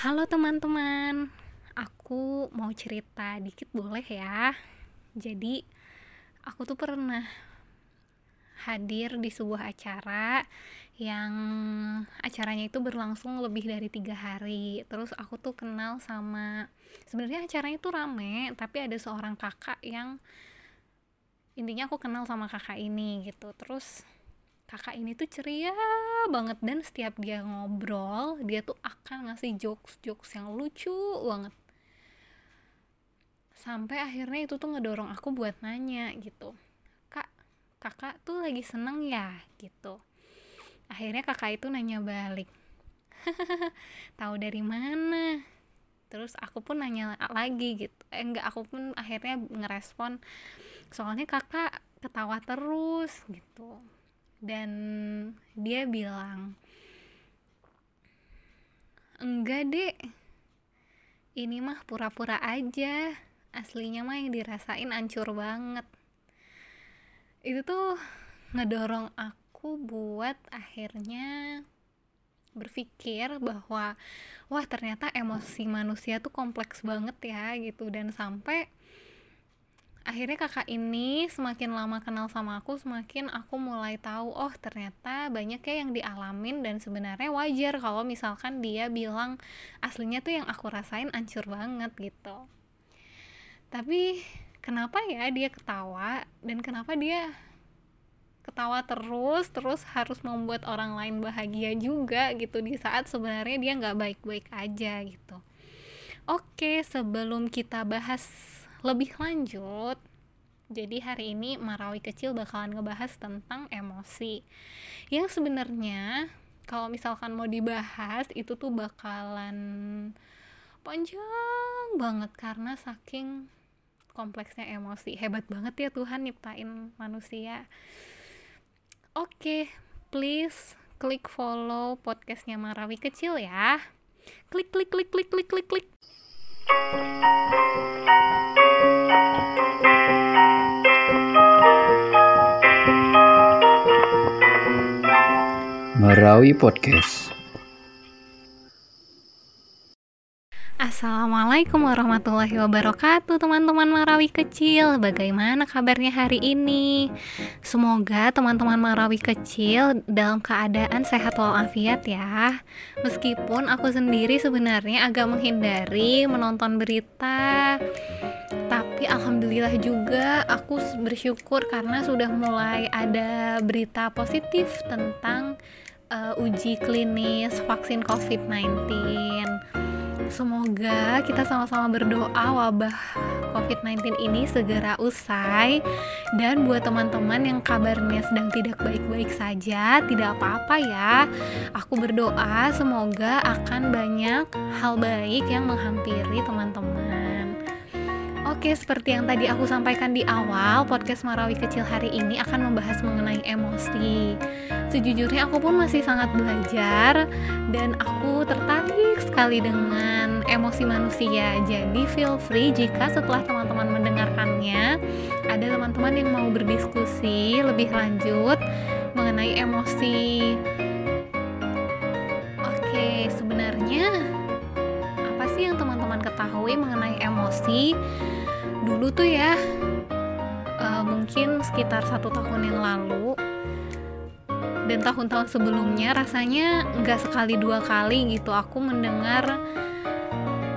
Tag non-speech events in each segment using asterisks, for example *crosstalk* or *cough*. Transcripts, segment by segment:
Halo teman-teman, aku mau cerita dikit boleh ya. Jadi, aku tuh pernah hadir di sebuah acara yang acaranya itu berlangsung lebih dari tiga hari. Terus aku tuh kenal sama, sebenarnya acaranya tuh rame, tapi ada seorang kakak yang intinya aku kenal sama kakak ini gitu. Terus kakak ini tuh ceria banget. Dan setiap dia ngobrol dia tuh akan ngasih jokes jokes yang lucu banget. Sampai akhirnya itu tuh ngedorong aku buat nanya gitu. Kak kakak tuh lagi seneng ya? Gitu. Akhirnya kakak itu nanya balik. *laughs* Tahu dari mana? Terus aku pun nanya lagi gitu. Eh, enggak aku pun akhirnya ngerespon soalnya kakak ketawa terus gitu dan dia bilang enggak dek. Ini mah pura-pura aja. Aslinya mah yang dirasain ancur banget. Itu tuh ngedorong aku buat akhirnya berpikir bahwa wah ternyata emosi manusia tuh kompleks banget ya gitu. Dan sampai akhirnya kakak ini semakin lama kenal sama aku semakin aku mulai tahu oh ternyata banyak ya yang dialamin dan sebenarnya wajar kalau misalkan dia bilang aslinya tuh yang aku rasain ancur banget gitu. Tapi kenapa ya dia ketawa dan kenapa dia ketawa terus terus harus membuat orang lain bahagia juga gitu di saat sebenarnya dia nggak baik-baik aja gitu. Oke sebelum kita bahas lebih lanjut jadi hari ini Marawi kecil bakalan ngebahas tentang emosi. Yang sebenarnya kalau misalkan mau dibahas itu tuh bakalan panjang banget karena saking kompleksnya emosi. Hebat banget ya Tuhan nyiptain manusia. Oke please klik follow podcastnya Marawi kecil ya. Klik klik klik klik klik klik klik Marawi Podcast. Assalamualaikum warahmatullahi wabarakatuh teman-teman Marawi kecil Bagaimana kabarnya hari ini? Semoga teman-teman Marawi kecil dalam keadaan sehat walafiat ya Meskipun aku sendiri sebenarnya agak menghindari menonton berita Tapi alhamdulillah juga aku bersyukur karena sudah mulai ada berita positif tentang uh, uji klinis vaksin COVID-19. Semoga kita sama-sama berdoa wabah COVID-19 ini segera usai dan buat teman-teman yang kabarnya sedang tidak baik-baik saja, tidak apa-apa ya. Aku berdoa semoga akan banyak hal baik yang menghampiri teman-teman. Oke, seperti yang tadi aku sampaikan di awal, podcast Marawi Kecil hari ini akan membahas mengenai emosi. Sejujurnya aku pun masih sangat belajar dan aku tertarik sekali dengan emosi manusia. Jadi feel free jika setelah teman-teman mendengarkannya ada teman-teman yang mau berdiskusi lebih lanjut mengenai emosi. Tuh ya, uh, mungkin sekitar satu tahun yang lalu dan tahun-tahun sebelumnya rasanya nggak sekali dua kali gitu aku mendengar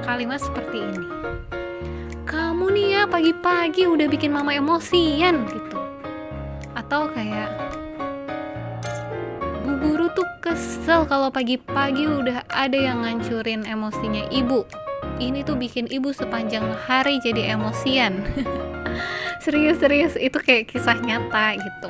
kalimat seperti ini. Kamu nih ya pagi-pagi udah bikin mama emosian gitu. Atau kayak bu guru tuh kesel kalau pagi-pagi udah ada yang ngancurin emosinya ibu ini tuh bikin ibu sepanjang hari jadi emosian. *laughs* Serius-serius itu kayak kisah nyata gitu.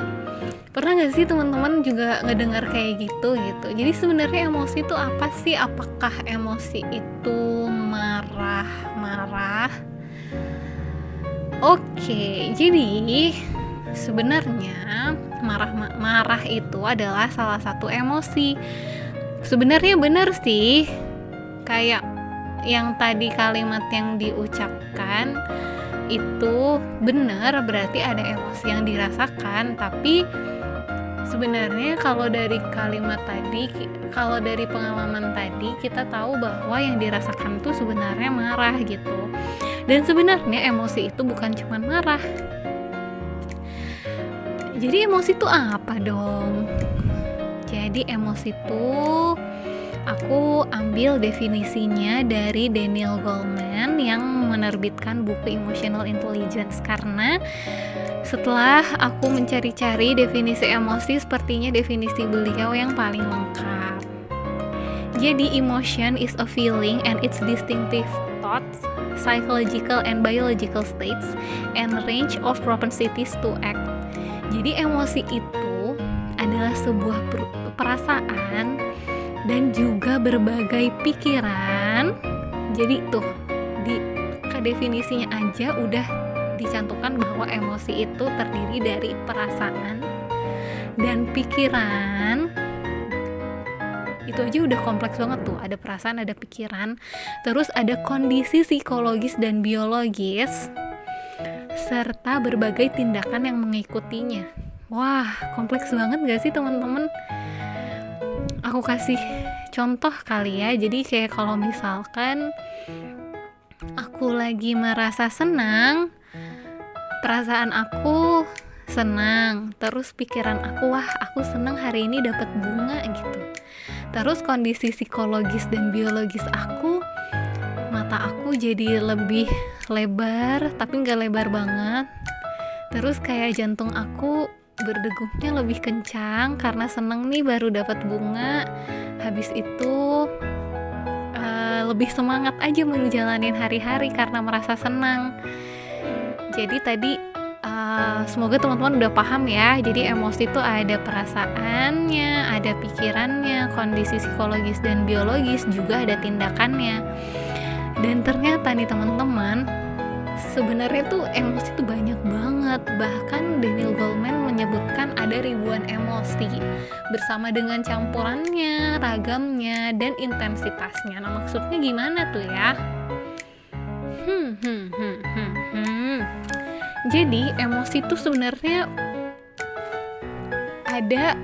Pernah gak sih teman-teman juga ngedengar kayak gitu gitu? Jadi sebenarnya emosi itu apa sih? Apakah emosi itu marah marah oke jadi sebenarnya marah marah itu adalah salah satu emosi. Sebenarnya benar sih kayak yang tadi kalimat yang diucapkan itu benar berarti ada emosi yang dirasakan. Tapi sebenarnya kalau dari kalimat tadi kalau dari pengalaman tadi kita tahu bahwa yang dirasakan itu sebenarnya marah gitu. Dan sebenarnya emosi itu bukan cuma marah. Jadi emosi itu apa dong? Jadi emosi itu aku ambil definisinya dari Daniel Goleman yang menerbitkan buku Emotional Intelligence karena setelah aku mencari-cari definisi emosi sepertinya definisi beliau yang paling lengkap. Jadi emotion is a feeling and its distinctive thoughts, psychological and biological states, and range of propensities to act. Jadi emosi itu adalah sebuah perasaan dan juga berbagai pikiran. Jadi tuh di definisinya aja udah dicantumkan bahwa emosi itu terdiri dari perasaan dan pikiran. Itu aja udah kompleks banget tuh. Ada perasaan ada pikiran. Terus ada kondisi psikologis dan biologis serta berbagai tindakan yang mengikutinya. Wah kompleks banget gak sih teman-teman aku kasih contoh kali ya. Jadi kayak kalau misalkan aku lagi merasa senang perasaan aku senang terus pikiran aku wah aku senang hari ini dapat bunga gitu. Terus kondisi psikologis dan biologis aku mata aku jadi lebih lebar tapi nggak lebar banget. Terus kayak jantung aku berdegupnya lebih kencang karena seneng nih baru dapat bunga. Habis itu uh, lebih semangat aja menjalani hari-hari karena merasa senang. Jadi tadi uh, semoga teman-teman udah paham ya. Jadi emosi itu ada perasaannya ada pikirannya kondisi psikologis dan biologis juga ada tindakannya. Dan ternyata nih teman-teman sebenarnya tuh emosi tuh banyak banget. Bahkan Daniel Goleman menyebutkan ada ribuan emosi. Bersama dengan campurannya ragamnya dan intensitasnya. Nah maksudnya gimana tuh ya? Hmm hmm hmm hmm hmm. Jadi emosi tuh sebenarnya ada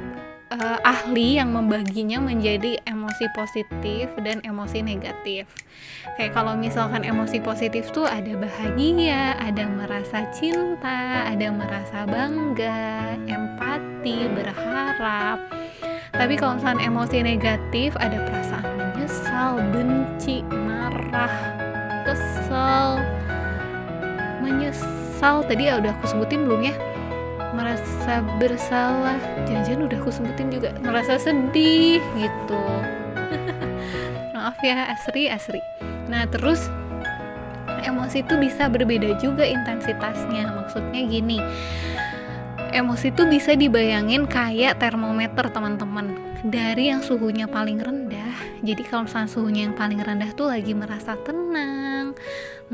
uh, ahli yang membaginya menjadi emosi positif dan emosi negatif. Kayak kalau misalkan emosi positif tuh ada bahagia, ada merasa cinta, ada merasa bangga, empati, berharap. Tapi kalau misalkan emosi negatif ada perasaan menyesal, benci, marah, kesel, menyesal. Tadi ya udah aku sebutin belum ya? merasa bersalah jangan-jangan udah aku sebutin juga merasa sedih gitu maaf ya asri asri nah terus emosi itu bisa berbeda juga intensitasnya maksudnya gini emosi itu bisa dibayangin kayak termometer teman-teman dari yang suhunya paling rendah jadi kalau misalnya suhunya yang paling rendah tuh lagi merasa tenang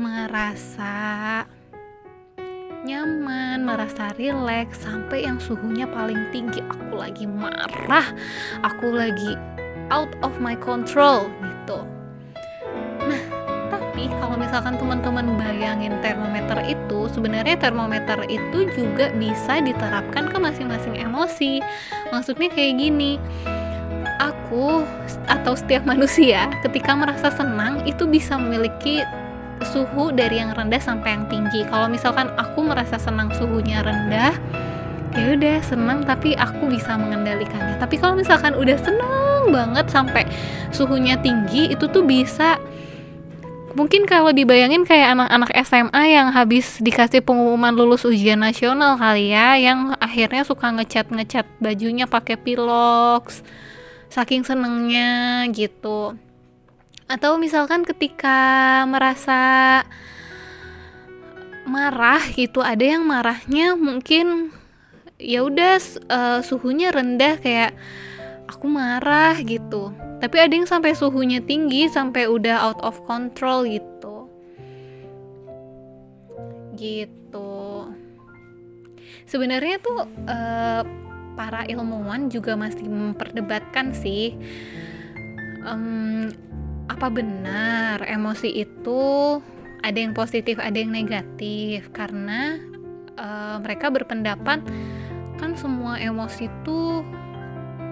merasa nyaman, merasa rileks sampai yang suhunya paling tinggi. Aku lagi marah, aku lagi out of my control gitu. Nah, tapi kalau misalkan teman-teman bayangin termometer itu, sebenarnya termometer itu juga bisa diterapkan ke masing-masing emosi. Maksudnya kayak gini. Aku atau setiap *laughs* manusia ketika merasa senang itu bisa memiliki suhu dari yang rendah sampai yang tinggi kalau misalkan aku merasa senang suhunya rendah ya udah senang tapi aku bisa mengendalikannya. Tapi kalau misalkan udah senang banget sampai suhunya tinggi itu tuh bisa. Mungkin kalau dibayangin kayak anak-anak SMA yang habis dikasih pengumuman lulus ujian nasional kali ya yang akhirnya suka ngecat ngecat bajunya pakai pilox saking senengnya gitu. Atau misalkan ketika merasa marah gitu ada yang marahnya mungkin ya udah uh, suhunya rendah kayak aku marah gitu. Tapi ada yang sampai suhunya tinggi sampai udah out of control gitu. Gitu. Sebenarnya tuh uh, para ilmuwan juga masih memperdebatkan sih um, apa benar emosi itu ada yang positif, ada yang negatif? Karena uh, mereka berpendapat kan semua emosi tuh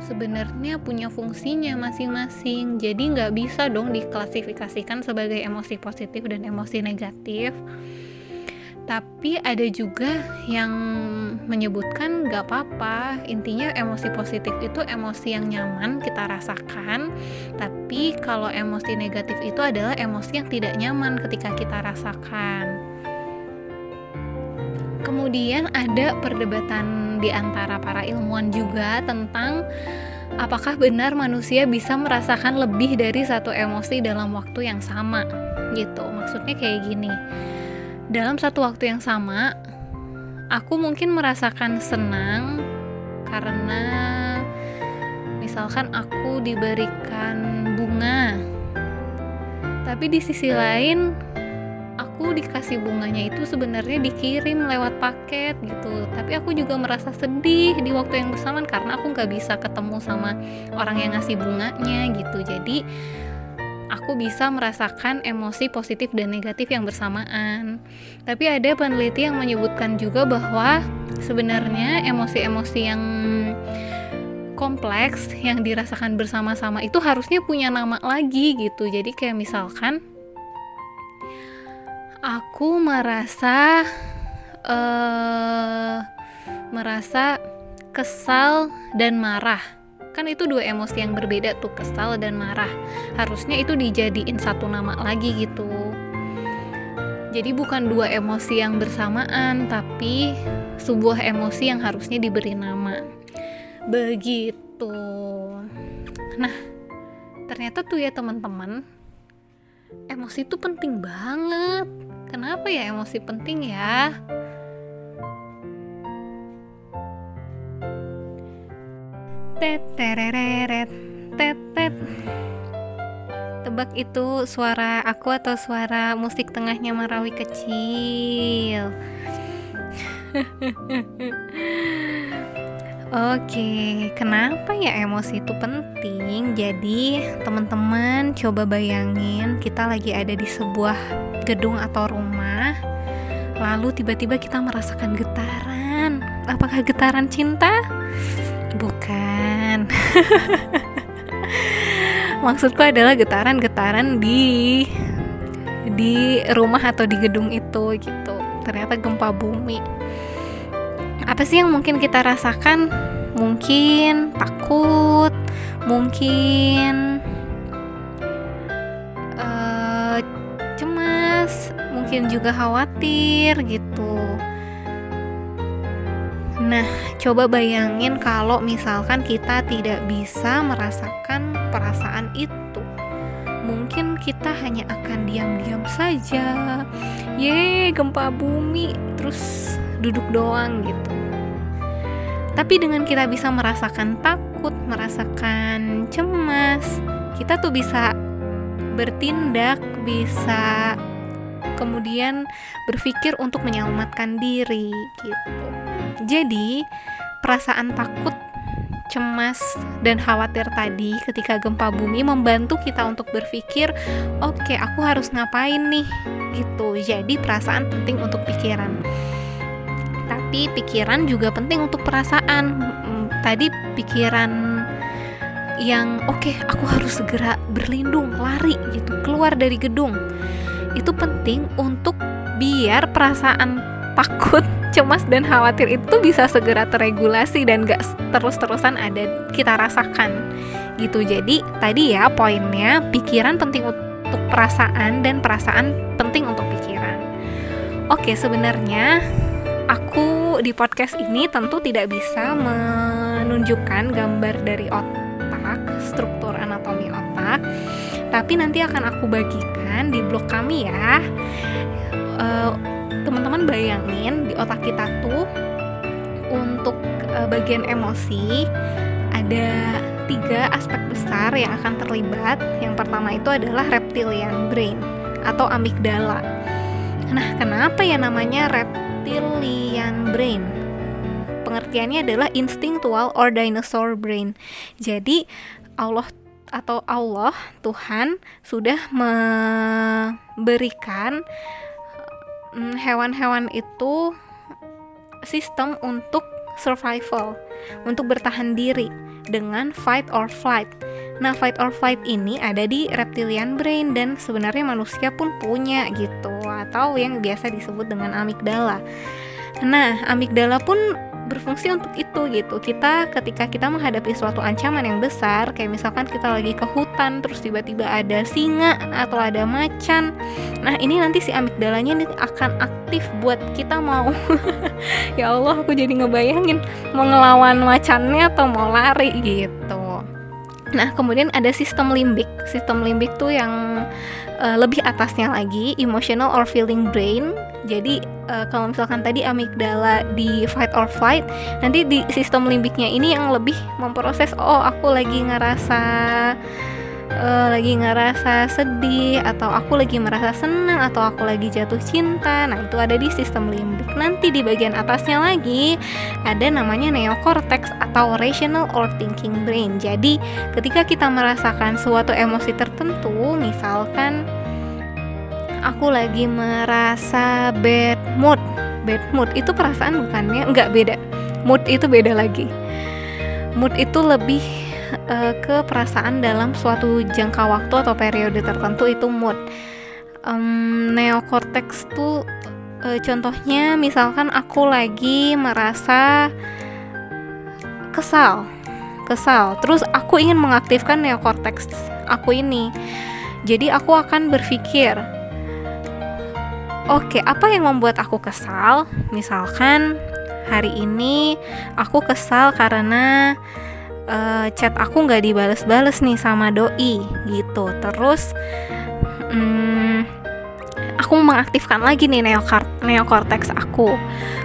sebenarnya punya fungsinya masing-masing. Jadi nggak bisa dong diklasifikasikan sebagai emosi positif dan emosi negatif. Tapi ada juga yang menyebutkan nggak apa-apa. Intinya emosi positif itu emosi yang nyaman kita rasakan. Tapi kalau emosi negatif itu adalah emosi yang tidak nyaman ketika kita rasakan. Kemudian ada perdebatan di antara para ilmuwan juga tentang apakah benar manusia bisa merasakan lebih dari satu emosi dalam waktu yang sama gitu. Maksudnya kayak gini dalam satu waktu yang sama aku mungkin merasakan senang karena misalkan aku diberikan bunga. Tapi di sisi lain aku dikasih bunganya itu sebenarnya dikirim lewat paket gitu tapi aku juga merasa sedih di waktu yang bersamaan karena aku nggak bisa ketemu sama orang yang ngasih bunganya gitu jadi aku bisa merasakan emosi positif dan negatif yang bersamaan. Tapi ada peneliti yang menyebutkan juga bahwa sebenarnya emosi-emosi yang kompleks yang dirasakan bersama-sama itu harusnya punya nama lagi gitu. Jadi kayak misalkan aku merasa uh, merasa kesal dan marah. Kan itu dua emosi yang berbeda tuh kesal dan marah. Harusnya itu dijadiin satu nama lagi gitu. Jadi bukan dua emosi yang bersamaan tapi sebuah emosi yang harusnya diberi nama. Begitu. Nah ternyata tuh ya teman-teman emosi itu penting banget. Kenapa ya emosi penting ya? Tet tereret tet tet tebak itu suara aku atau suara musik tengahnya Marawi kecil *laughs* Oke, kenapa ya emosi itu penting? Jadi, teman-teman coba bayangin kita lagi ada di sebuah gedung atau rumah, lalu tiba-tiba kita merasakan getaran. Apakah getaran cinta? Bukan. *laughs* Maksudku adalah getaran-getaran di di rumah atau di gedung itu gitu. Ternyata gempa bumi. Apa sih yang mungkin kita rasakan? Mungkin takut, mungkin uh, cemas, mungkin juga khawatir gitu Nah, coba bayangin kalau misalkan kita tidak bisa merasakan perasaan itu. Mungkin kita hanya akan diam-diam saja. Ye, gempa bumi, terus duduk doang gitu. Tapi dengan kita bisa merasakan takut, merasakan cemas, kita tuh bisa bertindak, bisa kemudian berpikir untuk menyelamatkan diri gitu. Jadi, perasaan takut, cemas, dan khawatir tadi ketika gempa bumi membantu kita untuk berpikir, "Oke, okay, aku harus ngapain nih?" gitu. Jadi, perasaan penting untuk pikiran. Tapi pikiran juga penting untuk perasaan. Mm, tadi pikiran yang oke, okay, aku harus segera berlindung, lari gitu, keluar dari gedung. Itu penting untuk biar perasaan takut *laughs* cemas dan khawatir itu bisa segera terregulasi dan gak terus-terusan ada kita rasakan gitu jadi tadi ya poinnya pikiran penting untuk perasaan dan perasaan penting untuk pikiran oke sebenarnya di podcast ini tentu tidak bisa menunjukkan gambar dari otak struktur anatomi otak tapi nanti akan aku bagikan di blog kami ya uh, teman-teman bayangin di otak kita tuh untuk uh, bagian emosi ada tiga aspek besar yang akan terlibat. Yang pertama itu adalah reptilian brain atau amigdala. Nah, kenapa ya namanya reptilian brain? Pengertiannya adalah instinctual or dinosaur brain. Jadi Allah atau Allah Tuhan sudah memberikan Mm, hewan-hewan itu sistem untuk survival, untuk bertahan diri dengan fight or flight. Nah, fight or flight ini ada di reptilian brain dan sebenarnya manusia pun punya gitu atau yang biasa disebut dengan amigdala. Nah, amigdala pun berfungsi untuk itu gitu. Kita ketika kita menghadapi suatu ancaman yang besar kayak misalkan kita lagi ke hutan terus tiba-tiba ada singa atau ada macan nah ini nanti si amigdalanya ini akan aktif buat kita mau. *laughs* Ya Allah aku jadi ngebayangin mau ngelawan macannya atau mau lari gitu nah kemudian ada sistem limbik sistem limbik tuh yang uh, lebih atasnya lagi emotional or feeling brain. Jadi uh, kalau misalkan tadi amigdala di fight or flight, nanti di sistem limbiknya ini yang lebih memproses oh aku lagi ngerasa uh, lagi ngerasa sedih atau aku lagi merasa senang atau aku lagi jatuh cinta. Nah, itu ada di sistem limbik. Nanti di bagian atasnya lagi ada namanya neocortex atau rational or thinking brain. Jadi, ketika kita merasakan suatu emosi tertentu, misalkan aku lagi merasa bad mood bad mood itu perasaan bukannya nggak beda mood itu beda lagi mood itu lebih uh, ke perasaan dalam suatu jangka waktu atau periode tertentu itu mood. Um, neokortex tuh uh, contohnya misalkan aku lagi merasa kesal kesal. Terus aku ingin mengaktifkan neokortex aku ini. Jadi aku akan berpikir Oke, apa yang membuat aku kesal? Misalkan hari ini aku kesal karena uh, chat aku nggak dibales-bales nih sama doi gitu. Terus um, aku mengaktifkan lagi nih neokortex aku.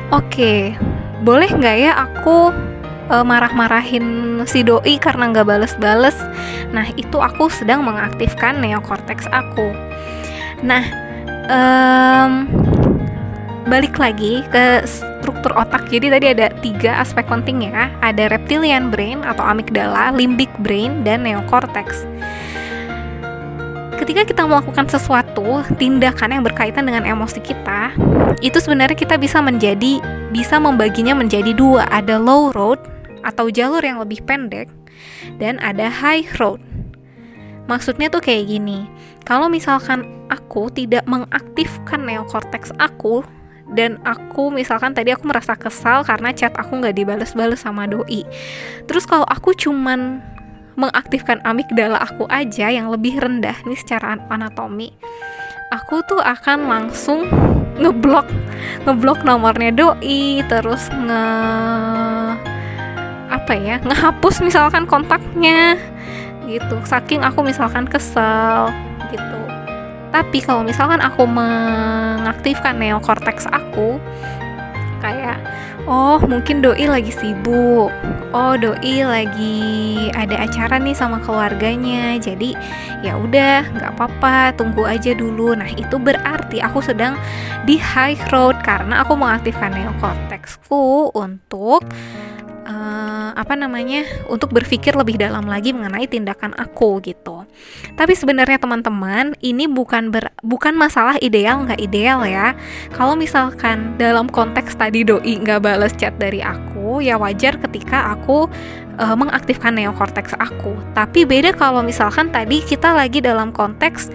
Oke, boleh nggak ya aku uh, marah-marahin si doi karena nggak bales-bales? Nah itu aku sedang mengaktifkan neokortex aku. Nah um, balik lagi ke struktur otak. Jadi tadi ada tiga aspek penting ya. Ada reptilian brain atau amigdala, limbic brain, dan neocortex. Ketika kita melakukan sesuatu tindakan yang berkaitan dengan emosi kita, itu sebenarnya kita bisa menjadi bisa membaginya menjadi dua. Ada low road atau jalur yang lebih pendek dan ada high road. Maksudnya tuh kayak gini. Kalau misalkan aku tidak mengaktifkan neokortex aku dan aku misalkan tadi aku merasa kesal karena chat aku nggak dibales-bales sama doi. Terus kalau aku cuman mengaktifkan amigdala aku aja yang lebih rendah nih secara anatomi aku tuh akan langsung *laughs* ngeblok ngeblok nomornya doi terus nge apa ya ngehapus misalkan kontaknya gitu. Saking aku misalkan kesel tapi kalau misalkan aku mengaktifkan neokortex aku kayak oh mungkin doi lagi sibuk. Oh doi lagi ada acara nih sama keluarganya. Jadi ya udah nggak apa-apa tunggu aja dulu. Nah itu berarti aku sedang di high road karena aku mengaktifkan neokortexku untuk uh, apa namanya untuk berpikir lebih dalam lagi mengenai tindakan aku gitu. Tapi sebenarnya teman-teman ini bukan ber, bukan masalah ideal nggak ideal ya. Kalau misalkan dalam konteks tadi doi nggak balas chat dari aku, ya wajar ketika aku uh, mengaktifkan neokortex aku. Tapi beda kalau misalkan tadi kita lagi dalam konteks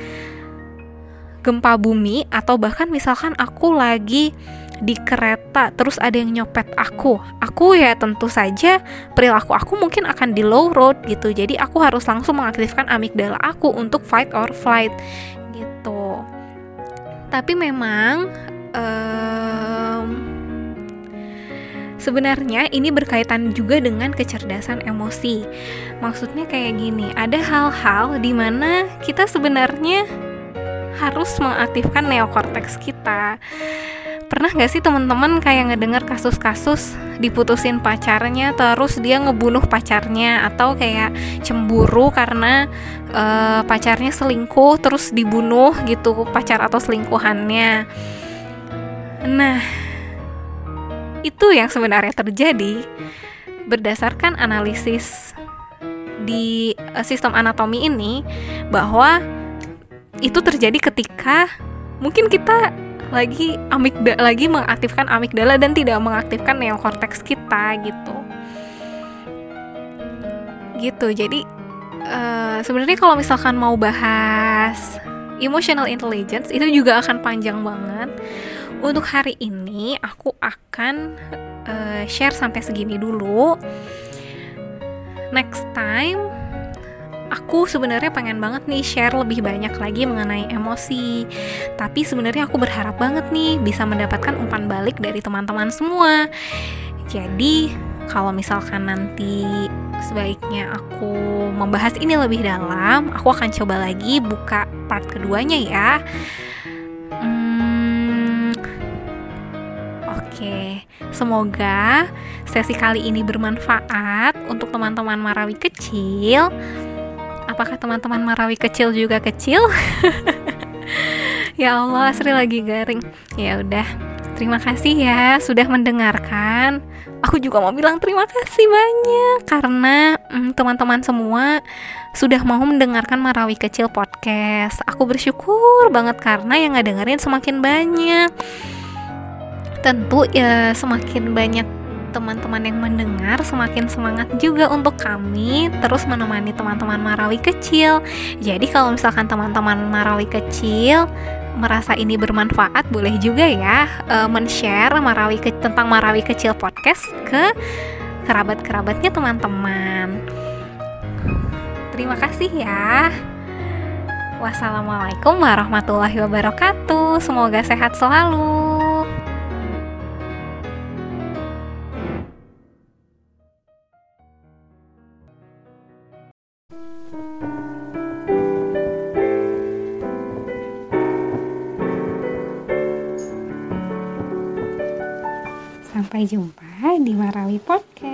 gempa bumi atau bahkan misalkan aku lagi di kereta terus ada yang nyopet aku. Aku ya tentu saja perilaku aku mungkin akan di low road gitu. Jadi aku harus langsung mengaktifkan amigdala aku untuk fight or flight gitu. Tapi memang um, sebenarnya ini berkaitan juga dengan kecerdasan emosi. Maksudnya kayak gini ada hal-hal di mana kita sebenarnya harus mengaktifkan neokortex kita pernah gak sih teman-teman kayak ngedengar kasus-kasus diputusin pacarnya terus dia ngebunuh pacarnya? Atau kayak cemburu karena uh, pacarnya selingkuh terus dibunuh gitu pacar atau selingkuhannya? Nah itu yang sebenarnya terjadi berdasarkan analisis di uh, sistem anatomi ini bahwa itu terjadi ketika mungkin kita lagi amigdala lagi mengaktifkan amigdala dan tidak mengaktifkan neokortex kita gitu. Gitu jadi uh, sebenarnya kalau misalkan mau bahas emotional intelligence itu juga akan panjang banget. Untuk hari ini aku akan uh, share sampai segini dulu. Next time aku sebenarnya pengen banget nih share lebih banyak lagi mengenai emosi. Tapi sebenarnya aku berharap banget nih bisa mendapatkan umpan balik dari teman-teman semua. Jadi, kalau misalkan nanti sebaiknya aku membahas ini lebih dalam, aku akan coba lagi buka part keduanya ya. Hmm, Oke, semoga sesi kali ini bermanfaat untuk teman-teman Marawi kecil apakah teman-teman Marawi kecil juga kecil? *laughs* ya Allah, Sri lagi garing. Ya udah, terima kasih ya sudah mendengarkan. Aku juga mau bilang terima kasih banyak karena hmm, teman-teman semua sudah mau mendengarkan Marawi Kecil podcast. Aku bersyukur banget karena yang nggak dengerin semakin banyak. Tentu ya semakin banyak teman-teman yang mendengar semakin semangat juga untuk kami terus menemani teman-teman Marawi kecil. Jadi kalau misalkan teman-teman Marawi kecil merasa ini bermanfaat, boleh juga ya uh, men-share Marawi ke tentang Marawi kecil podcast ke kerabat-kerabatnya teman-teman. Terima kasih ya. Wassalamualaikum warahmatullahi wabarakatuh. Semoga sehat selalu. Jumpa di Marawi Podcast.